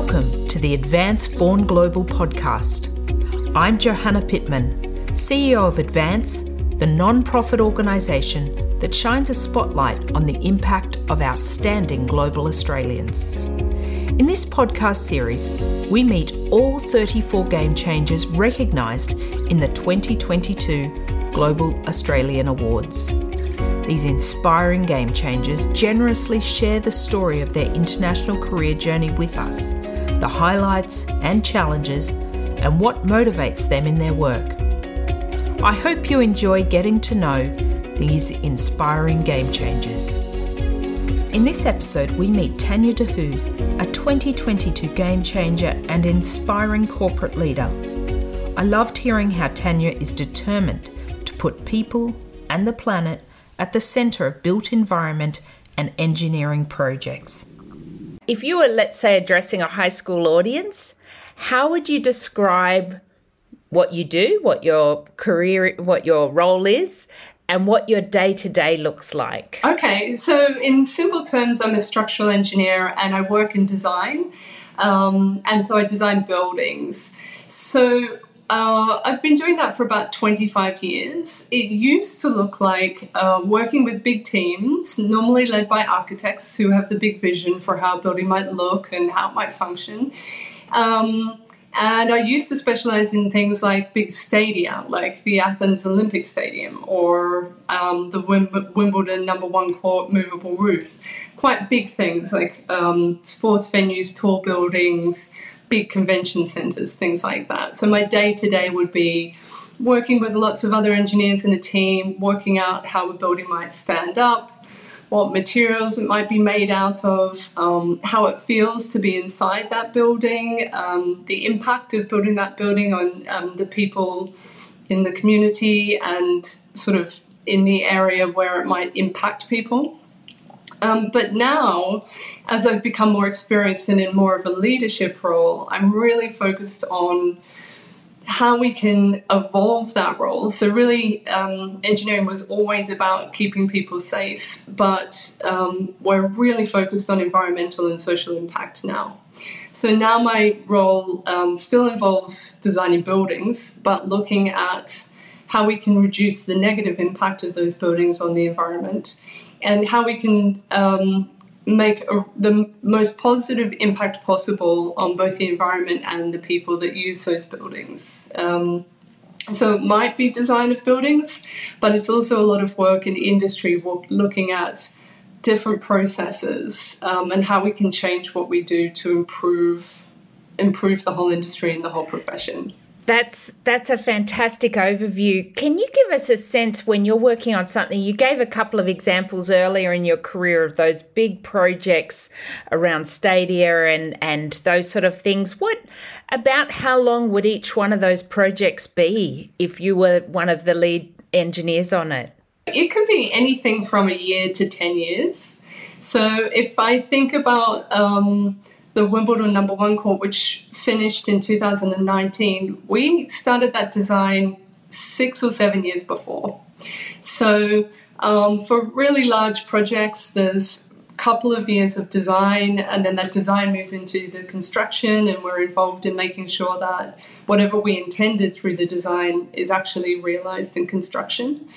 Welcome to the Advance Born Global podcast. I'm Johanna Pittman, CEO of Advance, the non profit organisation that shines a spotlight on the impact of outstanding global Australians. In this podcast series, we meet all 34 game changers recognised in the 2022 Global Australian Awards. These inspiring game changers generously share the story of their international career journey with us, the highlights and challenges, and what motivates them in their work. I hope you enjoy getting to know these inspiring game changers. In this episode, we meet Tanya de Hoog, a 2022 game changer and inspiring corporate leader. I loved hearing how Tanya is determined to put people and the planet at the centre of built environment and engineering projects. If you were, let's say, addressing a high school audience, how would you describe what you do, what your career, what your role is, and what your day to day looks like? Okay, so in simple terms, I'm a structural engineer and I work in design. Um, and so I design buildings. So uh, I've been doing that for about 25 years. It used to look like uh, working with big teams, normally led by architects who have the big vision for how a building might look and how it might function. Um, and I used to specialize in things like big stadia, like the Athens Olympic Stadium or um, the Wimbledon number one court movable roof. Quite big things like um, sports venues, tall buildings, big convention centers, things like that. So my day to day would be working with lots of other engineers in a team, working out how a building might stand up, what materials it might be made out of, um, how it feels to be inside that building, um, the impact of building that building on um, the people in the community and sort of in the area where it might impact people. Um, but now, as I've become more experienced and in more of a leadership role, I'm really focused on how we can evolve that role. So, really, um, engineering was always about keeping people safe, but um, we're really focused on environmental and social impact now. So, now my role um, still involves designing buildings, but looking at how we can reduce the negative impact of those buildings on the environment and how we can um, make a, the most positive impact possible on both the environment and the people that use those buildings. Um, so it might be design of buildings, but it's also a lot of work in industry looking at different processes um, and how we can change what we do to improve improve the whole industry and the whole profession. That's that's a fantastic overview. Can you give us a sense when you're working on something? You gave a couple of examples earlier in your career of those big projects around stadia and and those sort of things. What about how long would each one of those projects be if you were one of the lead engineers on it? It could be anything from a year to 10 years. So if I think about um, the Wimbledon number one court, which finished in 2019, we started that design six or seven years before. So um, for really large projects, there's couple of years of design, and then that design moves into the construction, and we're involved in making sure that whatever we intended through the design is actually realized in construction.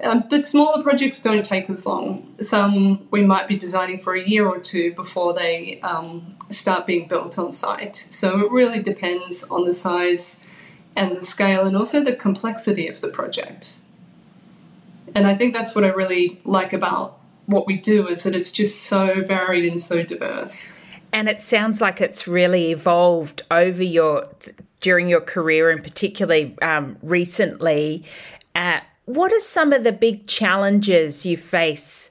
Um, but smaller projects don't take as long. Some we might be designing for a year or two before they um, start being built on site. So it really depends on the size and the scale and also the complexity of the project. And I think that's what I really like about what we do is that it's just so varied and so diverse. And it sounds like it's really evolved over your during your career and particularly um, recently. Uh, what are some of the big challenges you face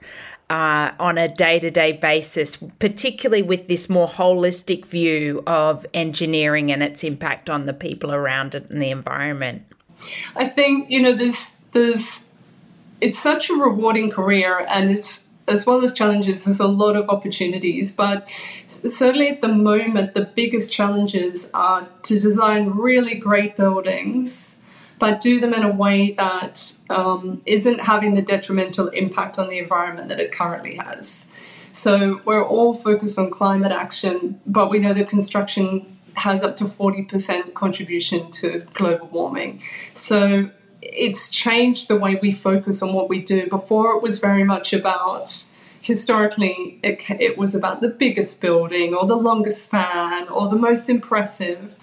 uh, on a day to day basis, particularly with this more holistic view of engineering and its impact on the people around it and the environment? I think, you know, there's, there's, it's such a rewarding career and it's, as well as challenges, there's a lot of opportunities. But certainly at the moment, the biggest challenges are to design really great buildings but do them in a way that um, not having the detrimental impact on the environment that it currently has. So we're all focused on climate action, but we know that construction has up to 40% contribution to global warming. So it's changed the way we focus on what we do. Before it was very much about historically it, it was about the biggest building or the longest span or the most impressive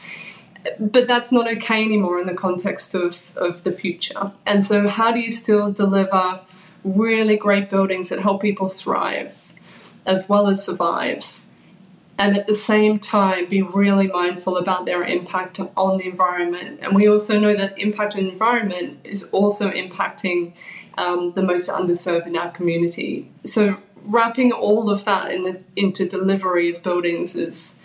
but that's not okay anymore in the context of, of the future and so how do you still deliver really great buildings that help people thrive as well as survive and at the same time be really mindful about their impact on the environment. And we also know that impact on the environment is also impacting um, the most underserved in our community. So wrapping all of that in the, into delivery of buildings is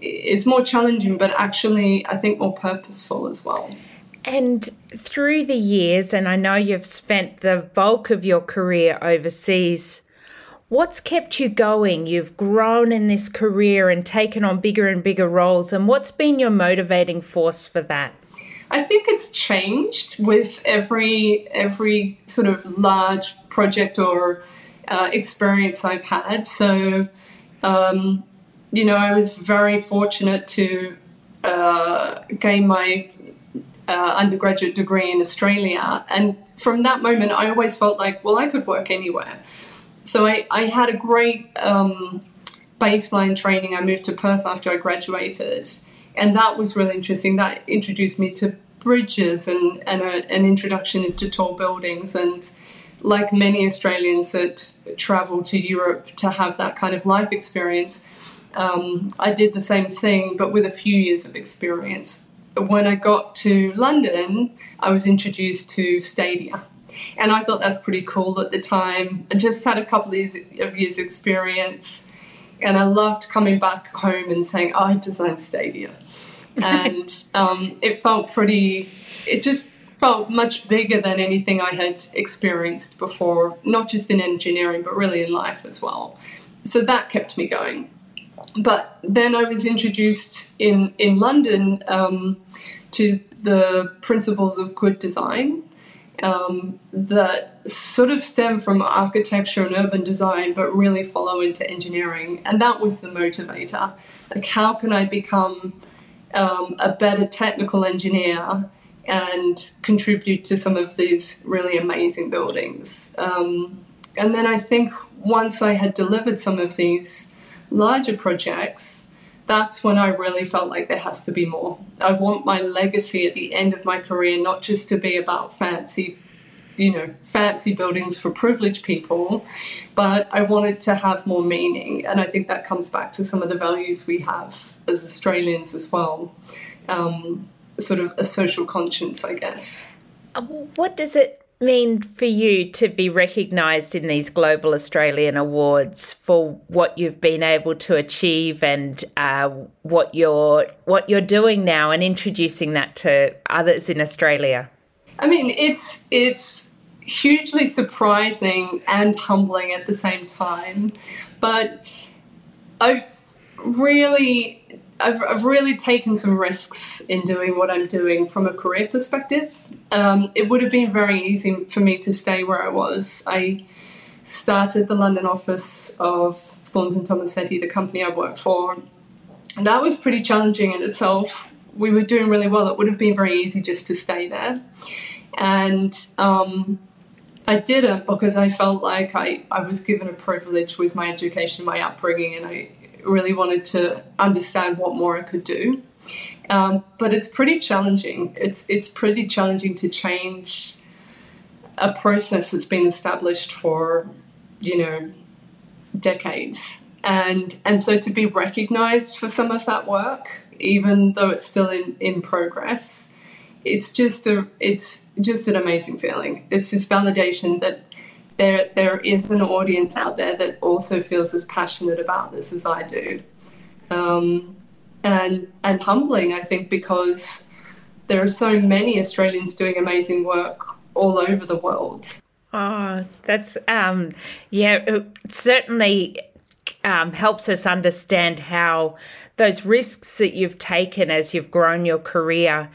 is more challenging, but actually I think more purposeful as well. And through the years, and I know you've spent the bulk of your career overseas What's kept you going? You've grown in this career and taken on bigger and bigger roles, and what's been your motivating force for that? I think it's changed with every every sort of large project or uh, experience I've had. So, um, you know, I was very fortunate to uh, gain my uh, undergraduate degree in Australia, and from that moment, I always felt like, well, I could work anywhere. So I, I had a great um, baseline training. I moved to Perth after I graduated, and that was really interesting. That introduced me to bridges and, and a, an introduction into tall buildings. And like many Australians that travel to Europe to have that kind of life experience, um, I did the same thing, but with a few years of experience. When I got to London, I was introduced to Stadia and I thought that's pretty cool at the time. I just had a couple of years, of years experience, and I loved coming back home and saying, oh, I designed Stadia. and um, it felt pretty, it just felt much bigger than anything I had experienced before, not just in engineering, but really in life as well. So that kept me going. But then I was introduced in, in London um, to the principles of good design um, that sort of stem from architecture and urban design, but really follow into engineering. And that was the motivator. Like, how can I become um, a better technical engineer and contribute to some of these really amazing buildings? Um, and then I think once I had delivered some of these larger projects, that's when I really felt like there has to be more. I want my legacy at the end of my career not just to be about fancy, you know, fancy buildings for privileged people, but I wanted to have more meaning. And I think that comes back to some of the values we have as Australians as well. Um, sort of a social conscience, I guess. Uh, what does it mean for you to be recognised in these global Australian awards for what you've been able to achieve and uh, what you're what you're doing now and introducing that to others in Australia? I mean, it's it's hugely surprising and humbling at the same time, but I've really I've, I've really taken some risks in doing what I'm doing from a career perspective. Um, it would have been very easy for me to stay where I was. I started the London office of Thornton Tomasetti, the company I work for, and that was pretty challenging in itself. We were doing really well. It would have been very easy just to stay there. And um, I didn't because I felt like I, I was given a privilege with my education, my upbringing, and I really wanted to understand what more I could do. Um, but it's pretty challenging. It's it's pretty challenging to change a process that's been established for you know decades, and and so to be recognised for some of that work, even though it's still in in progress, it's just a it's just an amazing feeling. It's just validation that there there is an audience out there that also feels as passionate about this as I do, um, and and humbling I think because there are so many Australians doing amazing work all over the world. Oh, that's um, yeah, it certainly um, helps us understand how those risks that you've taken as you've grown your career.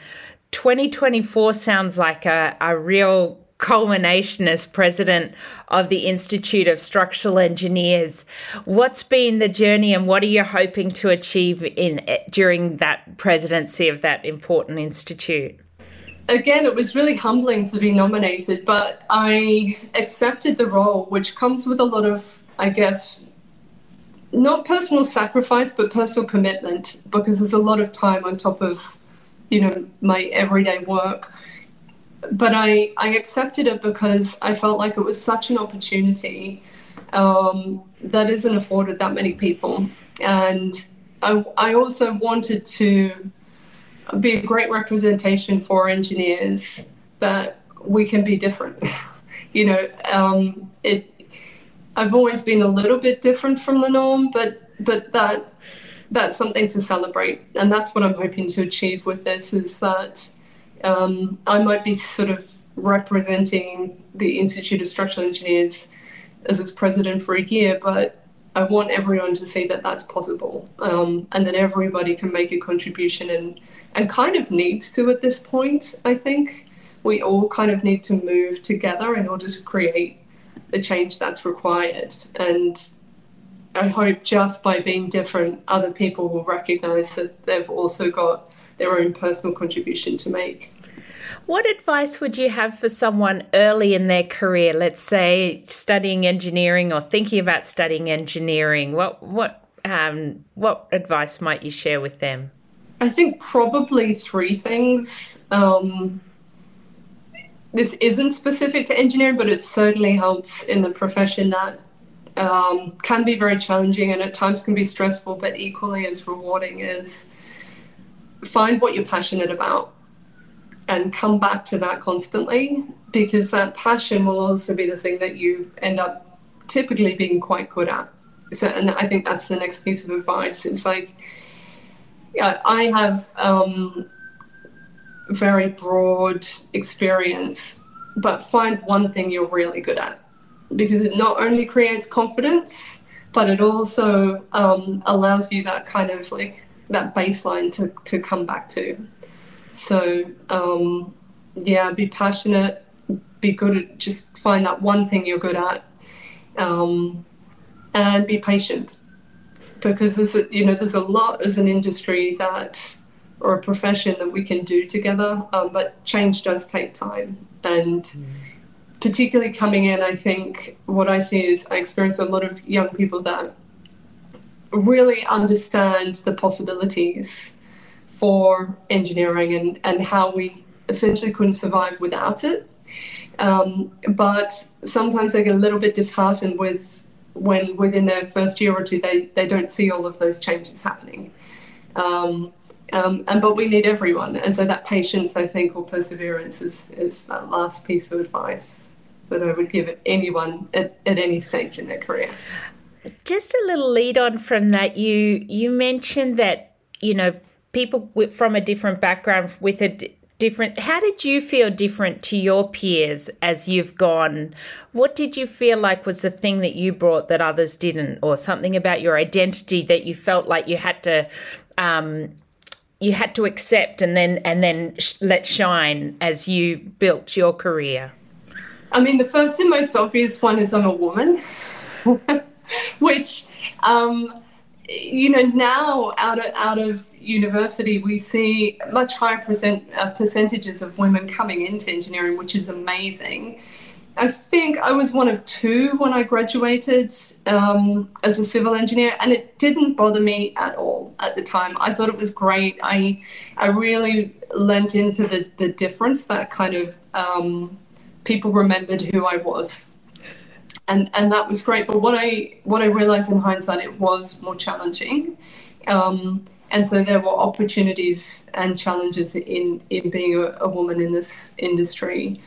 2024 sounds like a, a real culmination as president of the Institute of Structural Engineers. What's been the journey, and what are you hoping to achieve in eh, during that presidency of that important institute? Again, it was really humbling to be nominated, but I accepted the role, which comes with a lot of, I guess, not personal sacrifice, but personal commitment, because there's a lot of time on top of, you know, my everyday work. But I, I accepted it because I felt like it was such an opportunity um, that isn't afforded that many people. And I, I also wanted to be a great representation for engineers that we can be different. you know, um, it I've always been a little bit different from the norm, but but that that's something to celebrate, and that's what I'm hoping to achieve with this. Is that um, I might be sort of representing the Institute of Structural Engineers as its president for a year, but I want everyone to see that that's possible, um, and that everybody can make a contribution, and and kind of needs to at this point. I think we all kind of need to move together in order to create the change that's required. And I hope just by being different, other people will recognize that they've also got their own personal contribution to make. What advice would you have for someone early in their career, let's say studying engineering or thinking about studying engineering? What what um, what advice might you share with them? I think probably three things. Um, this isn't specific to engineering, but it certainly helps in the profession that um, can be very challenging and at times can be stressful, but equally as rewarding is find what you're passionate about and come back to that constantly because that passion will also be the thing that you end up typically being quite good at. So, and I think that's the next piece of advice. It's like, yeah, I have um, very broad experience, but find one thing you're really good at because it not only creates confidence, but it also um, allows you that kind of like that baseline to, to come back to. So, um, yeah, be passionate, be good at just find that one thing you're good at, um, and be patient because there's a, you know there's a lot as an industry that or a profession that we can do together. Um, but change does take time. And mm. Particularly coming in, I think what I see is I experience a lot of young people that really understand the possibilities for engineering and, and how we essentially couldn't survive without it. Um, but sometimes they get a little bit disheartened with when within their first year or two they, they don't see all of those changes happening. Um, um, and but we need everyone, and so that patience, I think, or perseverance is is that last piece of advice that I would give anyone at, at any stage in their career. Just a little lead on from that, you you mentioned that you know people from a different background with a different. How did you feel different to your peers as you've gone? What did you feel like was the thing that you brought that others didn't, or something about your identity that you felt like you had to um, you had to accept and then and then sh- let shine as you built your career? I mean, the first and most obvious one is I'm a woman, which, um, you know, now out of out of university we see much higher percent uh, percentages of women coming into engineering, which is amazing. I think I was one of two when I graduated um, as a civil engineer, and it didn't bother me at all at the time. I thought it was great. I I really lent into the the difference that kind of um, people remembered who I was, and and that was great. But what I what I realized in hindsight, it was more challenging. Um, and so there were opportunities and challenges in, in being a, a woman in this industry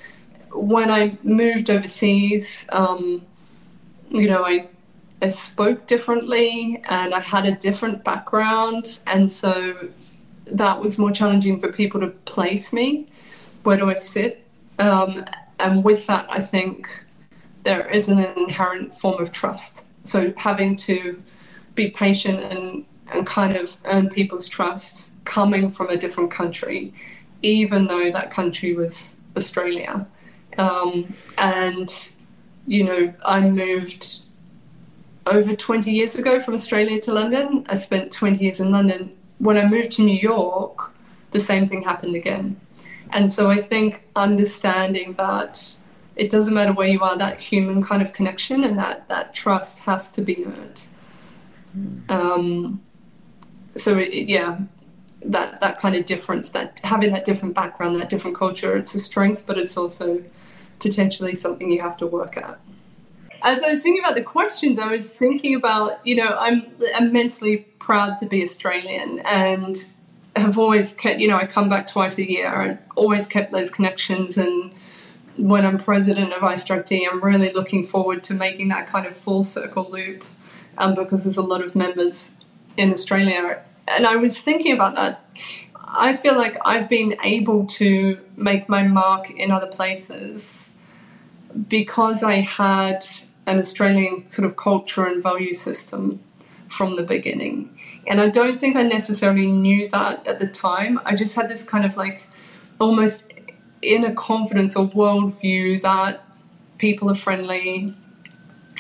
when I moved overseas, um, you know, I, I spoke differently and I had a different background. And so that was more challenging for people to place me. Where do I sit? Um, and with that, I think there is an inherent form of trust. So having to be patient and, and kind of earn people's trust coming from a different country, even though that country was Australia Um, and, you know, I moved over 20 years ago from Australia to London. I spent 20 years in London. When I moved to New York, the same thing happened again. And so I think understanding that it doesn't matter where you are, that human kind of connection and that, that trust has to be earned. Um, so it, yeah, that that kind of difference, that having that different background, that different culture, it's a strength, but it's also potentially something you have to work at. As I was thinking about the questions, I was thinking about you know I'm immensely proud to be Australian and have always kept you know I come back twice a year and always kept those connections and when I'm president of iStruct, I'm really looking forward to making that kind of full circle loop um, because there's a lot of members in Australia. And I was thinking about that. I feel like I've been able to make my mark in other places because I had an Australian sort of culture and value system from the beginning. And I don't think I necessarily knew that at the time. I just had this kind of like almost inner confidence or worldview that people are friendly.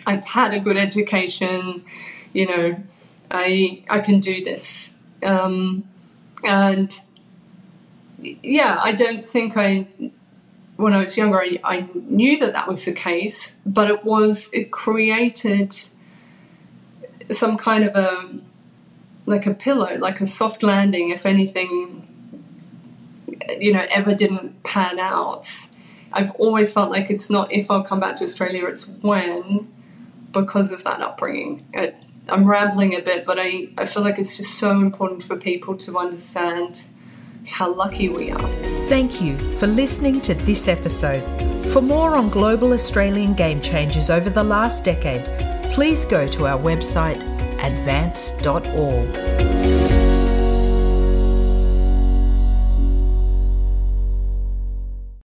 I've had a good education, you know, I I can do this, um, and yeah, I don't think I when I was younger I, I knew that that was the case, but it was it created some kind of a like a pillow, like a soft landing. If anything you know, ever didn't pan out. I've always felt like it's not if I'll come back to Australia, it's when, because of that upbringing. It, I'm rambling a bit, but I, I feel like it's just so important for people to understand how lucky we are. Thank you for listening to this episode. For more on global Australian game changers over the last decade, please go to our website advance.org.